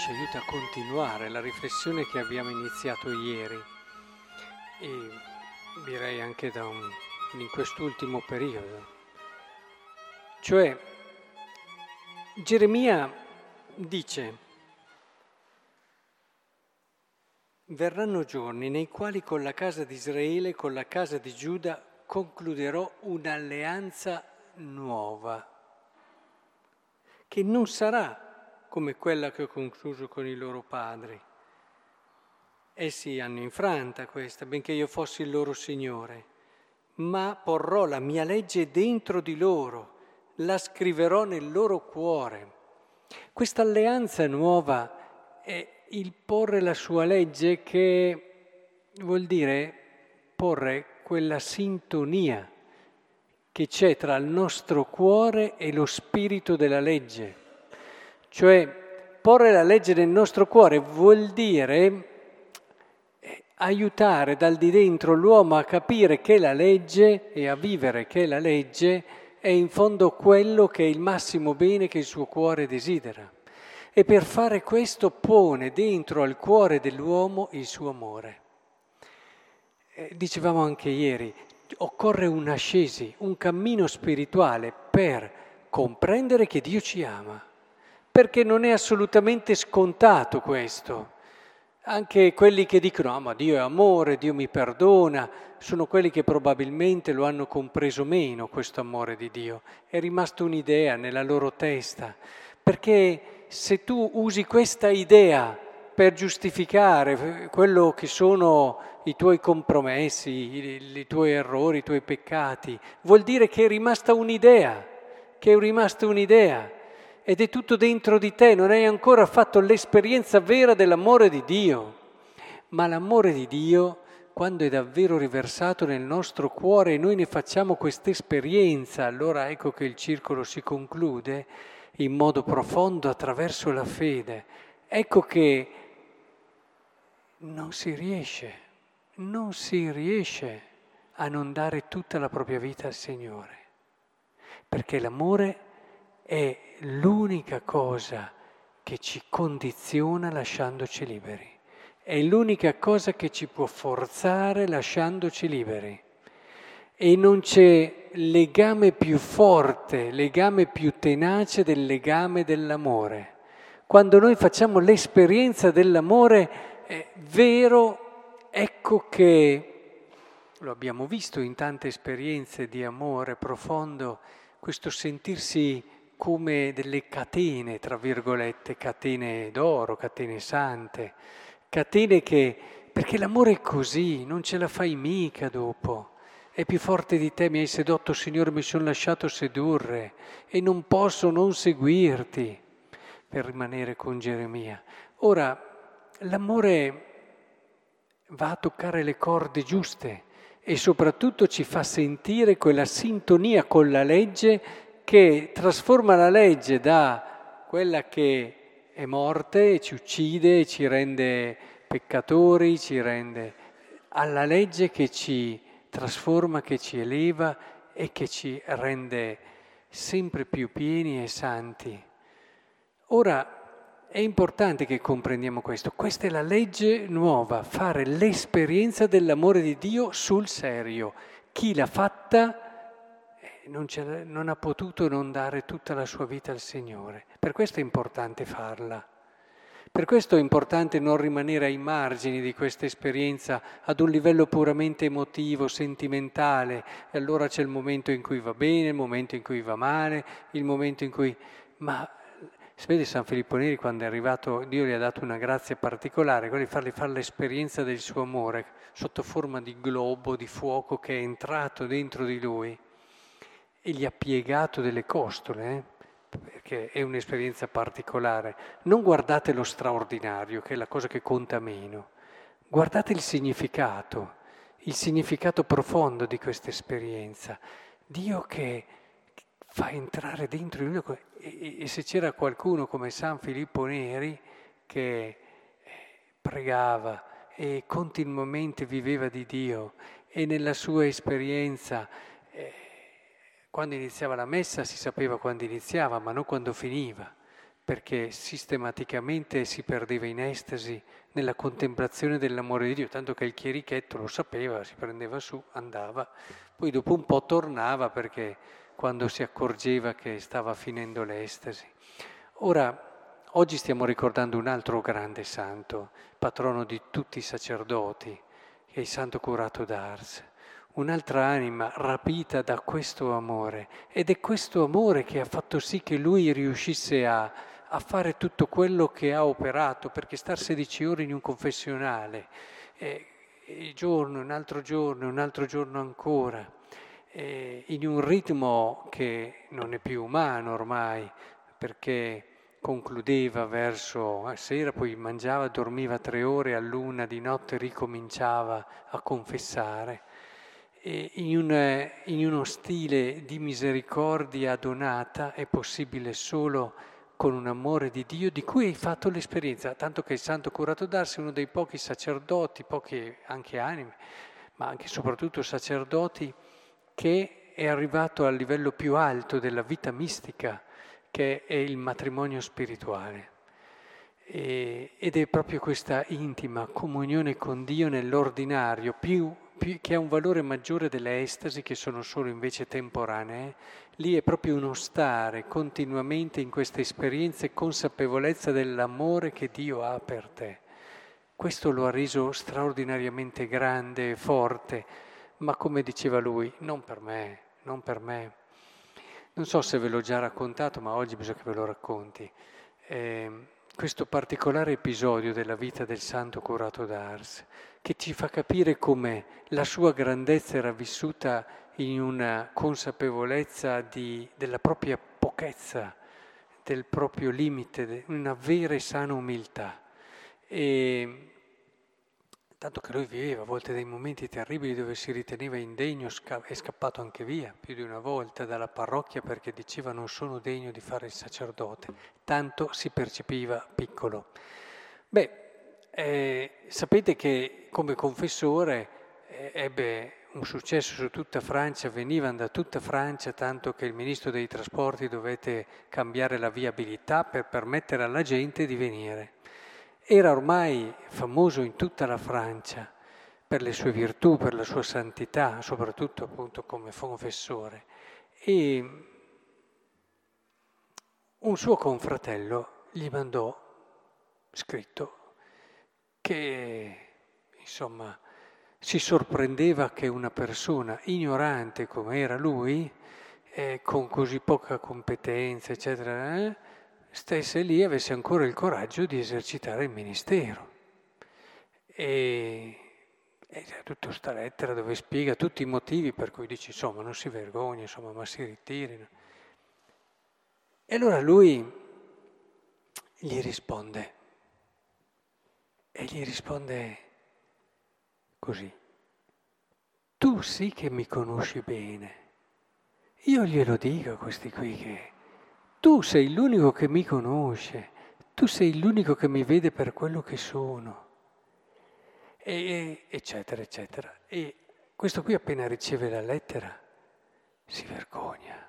ci aiuta a continuare la riflessione che abbiamo iniziato ieri e direi anche un, in quest'ultimo periodo. Cioè, Geremia dice, verranno giorni nei quali con la casa di Israele, con la casa di Giuda, concluderò un'alleanza nuova, che non sarà come quella che ho concluso con i loro padri. Essi hanno infranta questa, benché io fossi il loro Signore, ma porrò la mia legge dentro di loro, la scriverò nel loro cuore. Questa alleanza nuova è il porre la sua legge che vuol dire porre quella sintonia che c'è tra il nostro cuore e lo spirito della legge. Cioè porre la legge nel nostro cuore vuol dire eh, aiutare dal di dentro l'uomo a capire che la legge e a vivere che la legge è in fondo quello che è il massimo bene che il suo cuore desidera. E per fare questo pone dentro al cuore dell'uomo il suo amore. Eh, dicevamo anche ieri, occorre un'ascesi, un cammino spirituale per comprendere che Dio ci ama perché non è assolutamente scontato questo. Anche quelli che dicono, ah, ma Dio è amore, Dio mi perdona, sono quelli che probabilmente lo hanno compreso meno questo amore di Dio. È rimasta un'idea nella loro testa, perché se tu usi questa idea per giustificare quello che sono i tuoi compromessi, i, i tuoi errori, i tuoi peccati, vuol dire che è rimasta un'idea, che è rimasta un'idea ed è tutto dentro di te, non hai ancora fatto l'esperienza vera dell'amore di Dio. Ma l'amore di Dio, quando è davvero riversato nel nostro cuore e noi ne facciamo questa esperienza, allora ecco che il circolo si conclude in modo profondo attraverso la fede. Ecco che non si riesce, non si riesce a non dare tutta la propria vita al Signore, perché l'amore è l'unica cosa che ci condiziona lasciandoci liberi. È l'unica cosa che ci può forzare lasciandoci liberi. E non c'è legame più forte, legame più tenace del legame dell'amore. Quando noi facciamo l'esperienza dell'amore eh, vero, ecco che, lo abbiamo visto in tante esperienze di amore profondo, questo sentirsi come delle catene, tra virgolette, catene d'oro, catene sante, catene che, perché l'amore è così, non ce la fai mica dopo. È più forte di te, mi hai sedotto, Signore, mi sono lasciato sedurre e non posso non seguirti per rimanere con Geremia. Ora, l'amore va a toccare le corde giuste e soprattutto ci fa sentire quella sintonia con la legge che trasforma la legge da quella che è morte ci uccide, ci rende peccatori, ci rende alla legge che ci trasforma, che ci eleva e che ci rende sempre più pieni e santi. Ora è importante che comprendiamo questo. Questa è la legge nuova, fare l'esperienza dell'amore di Dio sul serio. Chi l'ha fatta non, non ha potuto non dare tutta la sua vita al Signore. Per questo è importante farla. Per questo è importante non rimanere ai margini di questa esperienza ad un livello puramente emotivo, sentimentale, e allora c'è il momento in cui va bene, il momento in cui va male, il momento in cui... Ma vede San Filippo Neri quando è arrivato, Dio gli ha dato una grazia particolare, quella di fargli fare l'esperienza del suo amore sotto forma di globo, di fuoco che è entrato dentro di lui e gli ha piegato delle costole, eh? perché è un'esperienza particolare. Non guardate lo straordinario, che è la cosa che conta meno, guardate il significato, il significato profondo di questa esperienza. Dio che fa entrare dentro di noi, e, e se c'era qualcuno come San Filippo Neri che eh, pregava e continuamente viveva di Dio e nella sua esperienza quando iniziava la messa si sapeva quando iniziava, ma non quando finiva, perché sistematicamente si perdeva in estasi nella contemplazione dell'amore di Dio, tanto che il chierichetto lo sapeva, si prendeva su, andava, poi dopo un po' tornava perché quando si accorgeva che stava finendo l'estasi. Ora, oggi stiamo ricordando un altro grande santo, patrono di tutti i sacerdoti, che è il santo curato d'Ars un'altra anima rapita da questo amore. Ed è questo amore che ha fatto sì che lui riuscisse a, a fare tutto quello che ha operato, perché star 16 ore in un confessionale, eh, un giorno, un altro giorno, un altro giorno ancora, eh, in un ritmo che non è più umano ormai, perché concludeva verso sera, poi mangiava, dormiva tre ore, a luna di notte ricominciava a confessare in, un, in uno stile di misericordia donata è possibile solo con un amore di Dio di cui hai fatto l'esperienza, tanto che il Santo Curato d'Ars è uno dei pochi sacerdoti, pochi anche anime, ma anche e soprattutto sacerdoti, che è arrivato al livello più alto della vita mistica, che è il matrimonio spirituale. E, ed è proprio questa intima comunione con Dio nell'ordinario, più che ha un valore maggiore delle estasi che sono solo invece temporanee, lì è proprio uno stare continuamente in questa esperienza e consapevolezza dell'amore che Dio ha per te. Questo lo ha reso straordinariamente grande e forte, ma come diceva lui, non per me, non per me. Non so se ve l'ho già raccontato, ma oggi bisogna che ve lo racconti. Eh, questo particolare episodio della vita del santo curato d'Ars, che ci fa capire come la sua grandezza era vissuta in una consapevolezza di, della propria pochezza, del proprio limite, una vera e sana umiltà. E tanto che lui viveva a volte dei momenti terribili dove si riteneva indegno, è scappato anche via più di una volta dalla parrocchia perché diceva non sono degno di fare il sacerdote, tanto si percepiva piccolo. Beh, eh, sapete che come confessore eh, ebbe un successo su tutta Francia, venivano da tutta Francia, tanto che il ministro dei trasporti dovette cambiare la viabilità per permettere alla gente di venire. Era ormai famoso in tutta la Francia per le sue virtù, per la sua santità, soprattutto appunto come confessore. E un suo confratello gli mandò scritto che insomma si sorprendeva che una persona ignorante come era lui, eh, con così poca competenza, eccetera, eh, stesse lì e avesse ancora il coraggio di esercitare il ministero. E, e c'è tutta questa lettera dove spiega tutti i motivi per cui dice insomma non si vergogna, insomma, ma si ritirino. E allora lui gli risponde, e gli risponde così, tu sì che mi conosci bene, io glielo dico a questi qui che tu sei l'unico che mi conosce, tu sei l'unico che mi vede per quello che sono, e, eccetera, eccetera. E questo qui appena riceve la lettera si vergogna,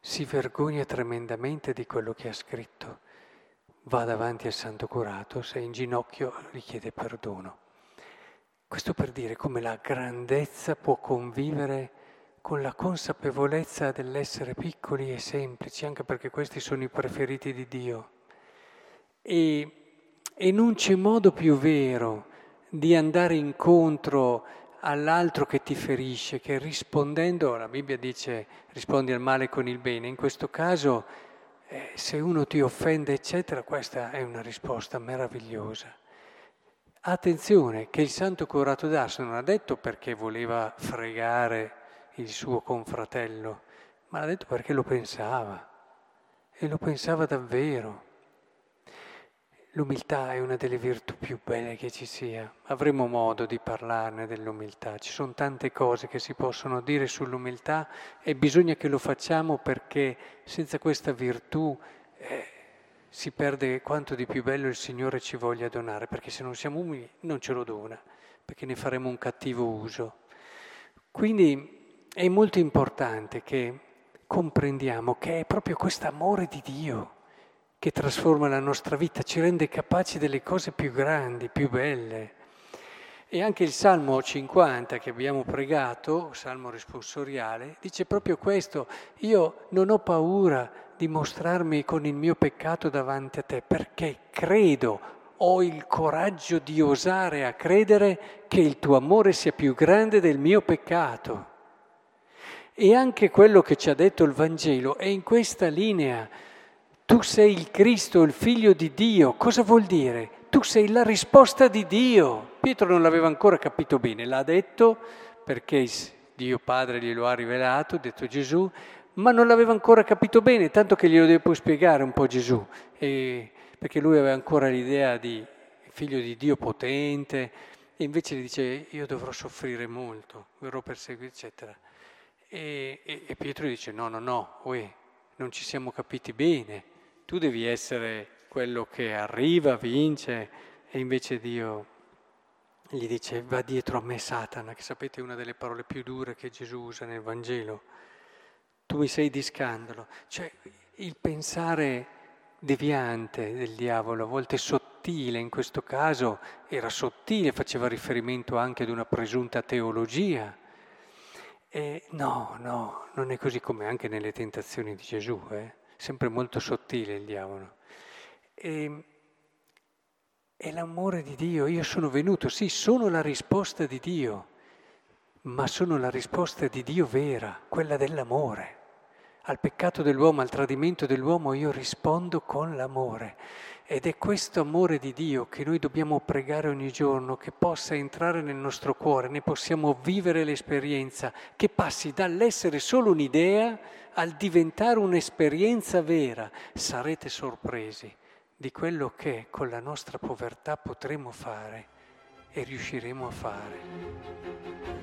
si vergogna tremendamente di quello che ha scritto va davanti al santo curato, se in ginocchio richiede perdono. Questo per dire come la grandezza può convivere con la consapevolezza dell'essere piccoli e semplici, anche perché questi sono i preferiti di Dio. E, e non c'è modo più vero di andare incontro all'altro che ti ferisce, che rispondendo, la Bibbia dice rispondi al male con il bene, in questo caso eh, se uno ti offende, eccetera, questa è una risposta meravigliosa. Attenzione che il santo curato d'Ars non ha detto perché voleva fregare il suo confratello, ma l'ha detto perché lo pensava e lo pensava davvero. L'umiltà è una delle virtù più belle che ci sia. Avremo modo di parlarne dell'umiltà. Ci sono tante cose che si possono dire sull'umiltà e bisogna che lo facciamo perché senza questa virtù eh, si perde quanto di più bello il Signore ci voglia donare, perché se non siamo umili non ce lo dona, perché ne faremo un cattivo uso. Quindi è molto importante che comprendiamo che è proprio questo amore di Dio che trasforma la nostra vita, ci rende capaci delle cose più grandi, più belle. E anche il Salmo 50 che abbiamo pregato, Salmo responsoriale, dice proprio questo, io non ho paura di mostrarmi con il mio peccato davanti a te, perché credo, ho il coraggio di osare a credere che il tuo amore sia più grande del mio peccato. E anche quello che ci ha detto il Vangelo è in questa linea tu sei il Cristo, il figlio di Dio. Cosa vuol dire? Tu sei la risposta di Dio. Pietro non l'aveva ancora capito bene, l'ha detto perché Dio Padre glielo ha rivelato, ha detto Gesù, ma non l'aveva ancora capito bene, tanto che glielo deve poi spiegare un po' Gesù, e, perché lui aveva ancora l'idea di figlio di Dio potente, e invece gli dice io dovrò soffrire molto, verrò perseguito, eccetera. E, e, e Pietro dice no, no, no, uè, non ci siamo capiti bene tu devi essere quello che arriva, vince, e invece Dio gli dice va dietro a me Satana, che sapete è una delle parole più dure che Gesù usa nel Vangelo. Tu mi sei di scandalo. Cioè il pensare deviante del diavolo, a volte sottile, in questo caso era sottile, faceva riferimento anche ad una presunta teologia. E no, no, non è così come anche nelle tentazioni di Gesù. Eh sempre molto sottile il diavolo. E, è l'amore di Dio. Io sono venuto, sì, sono la risposta di Dio, ma sono la risposta di Dio vera, quella dell'amore. Al peccato dell'uomo, al tradimento dell'uomo io rispondo con l'amore. Ed è questo amore di Dio che noi dobbiamo pregare ogni giorno, che possa entrare nel nostro cuore, ne possiamo vivere l'esperienza, che passi dall'essere solo un'idea al diventare un'esperienza vera. Sarete sorpresi di quello che con la nostra povertà potremo fare e riusciremo a fare.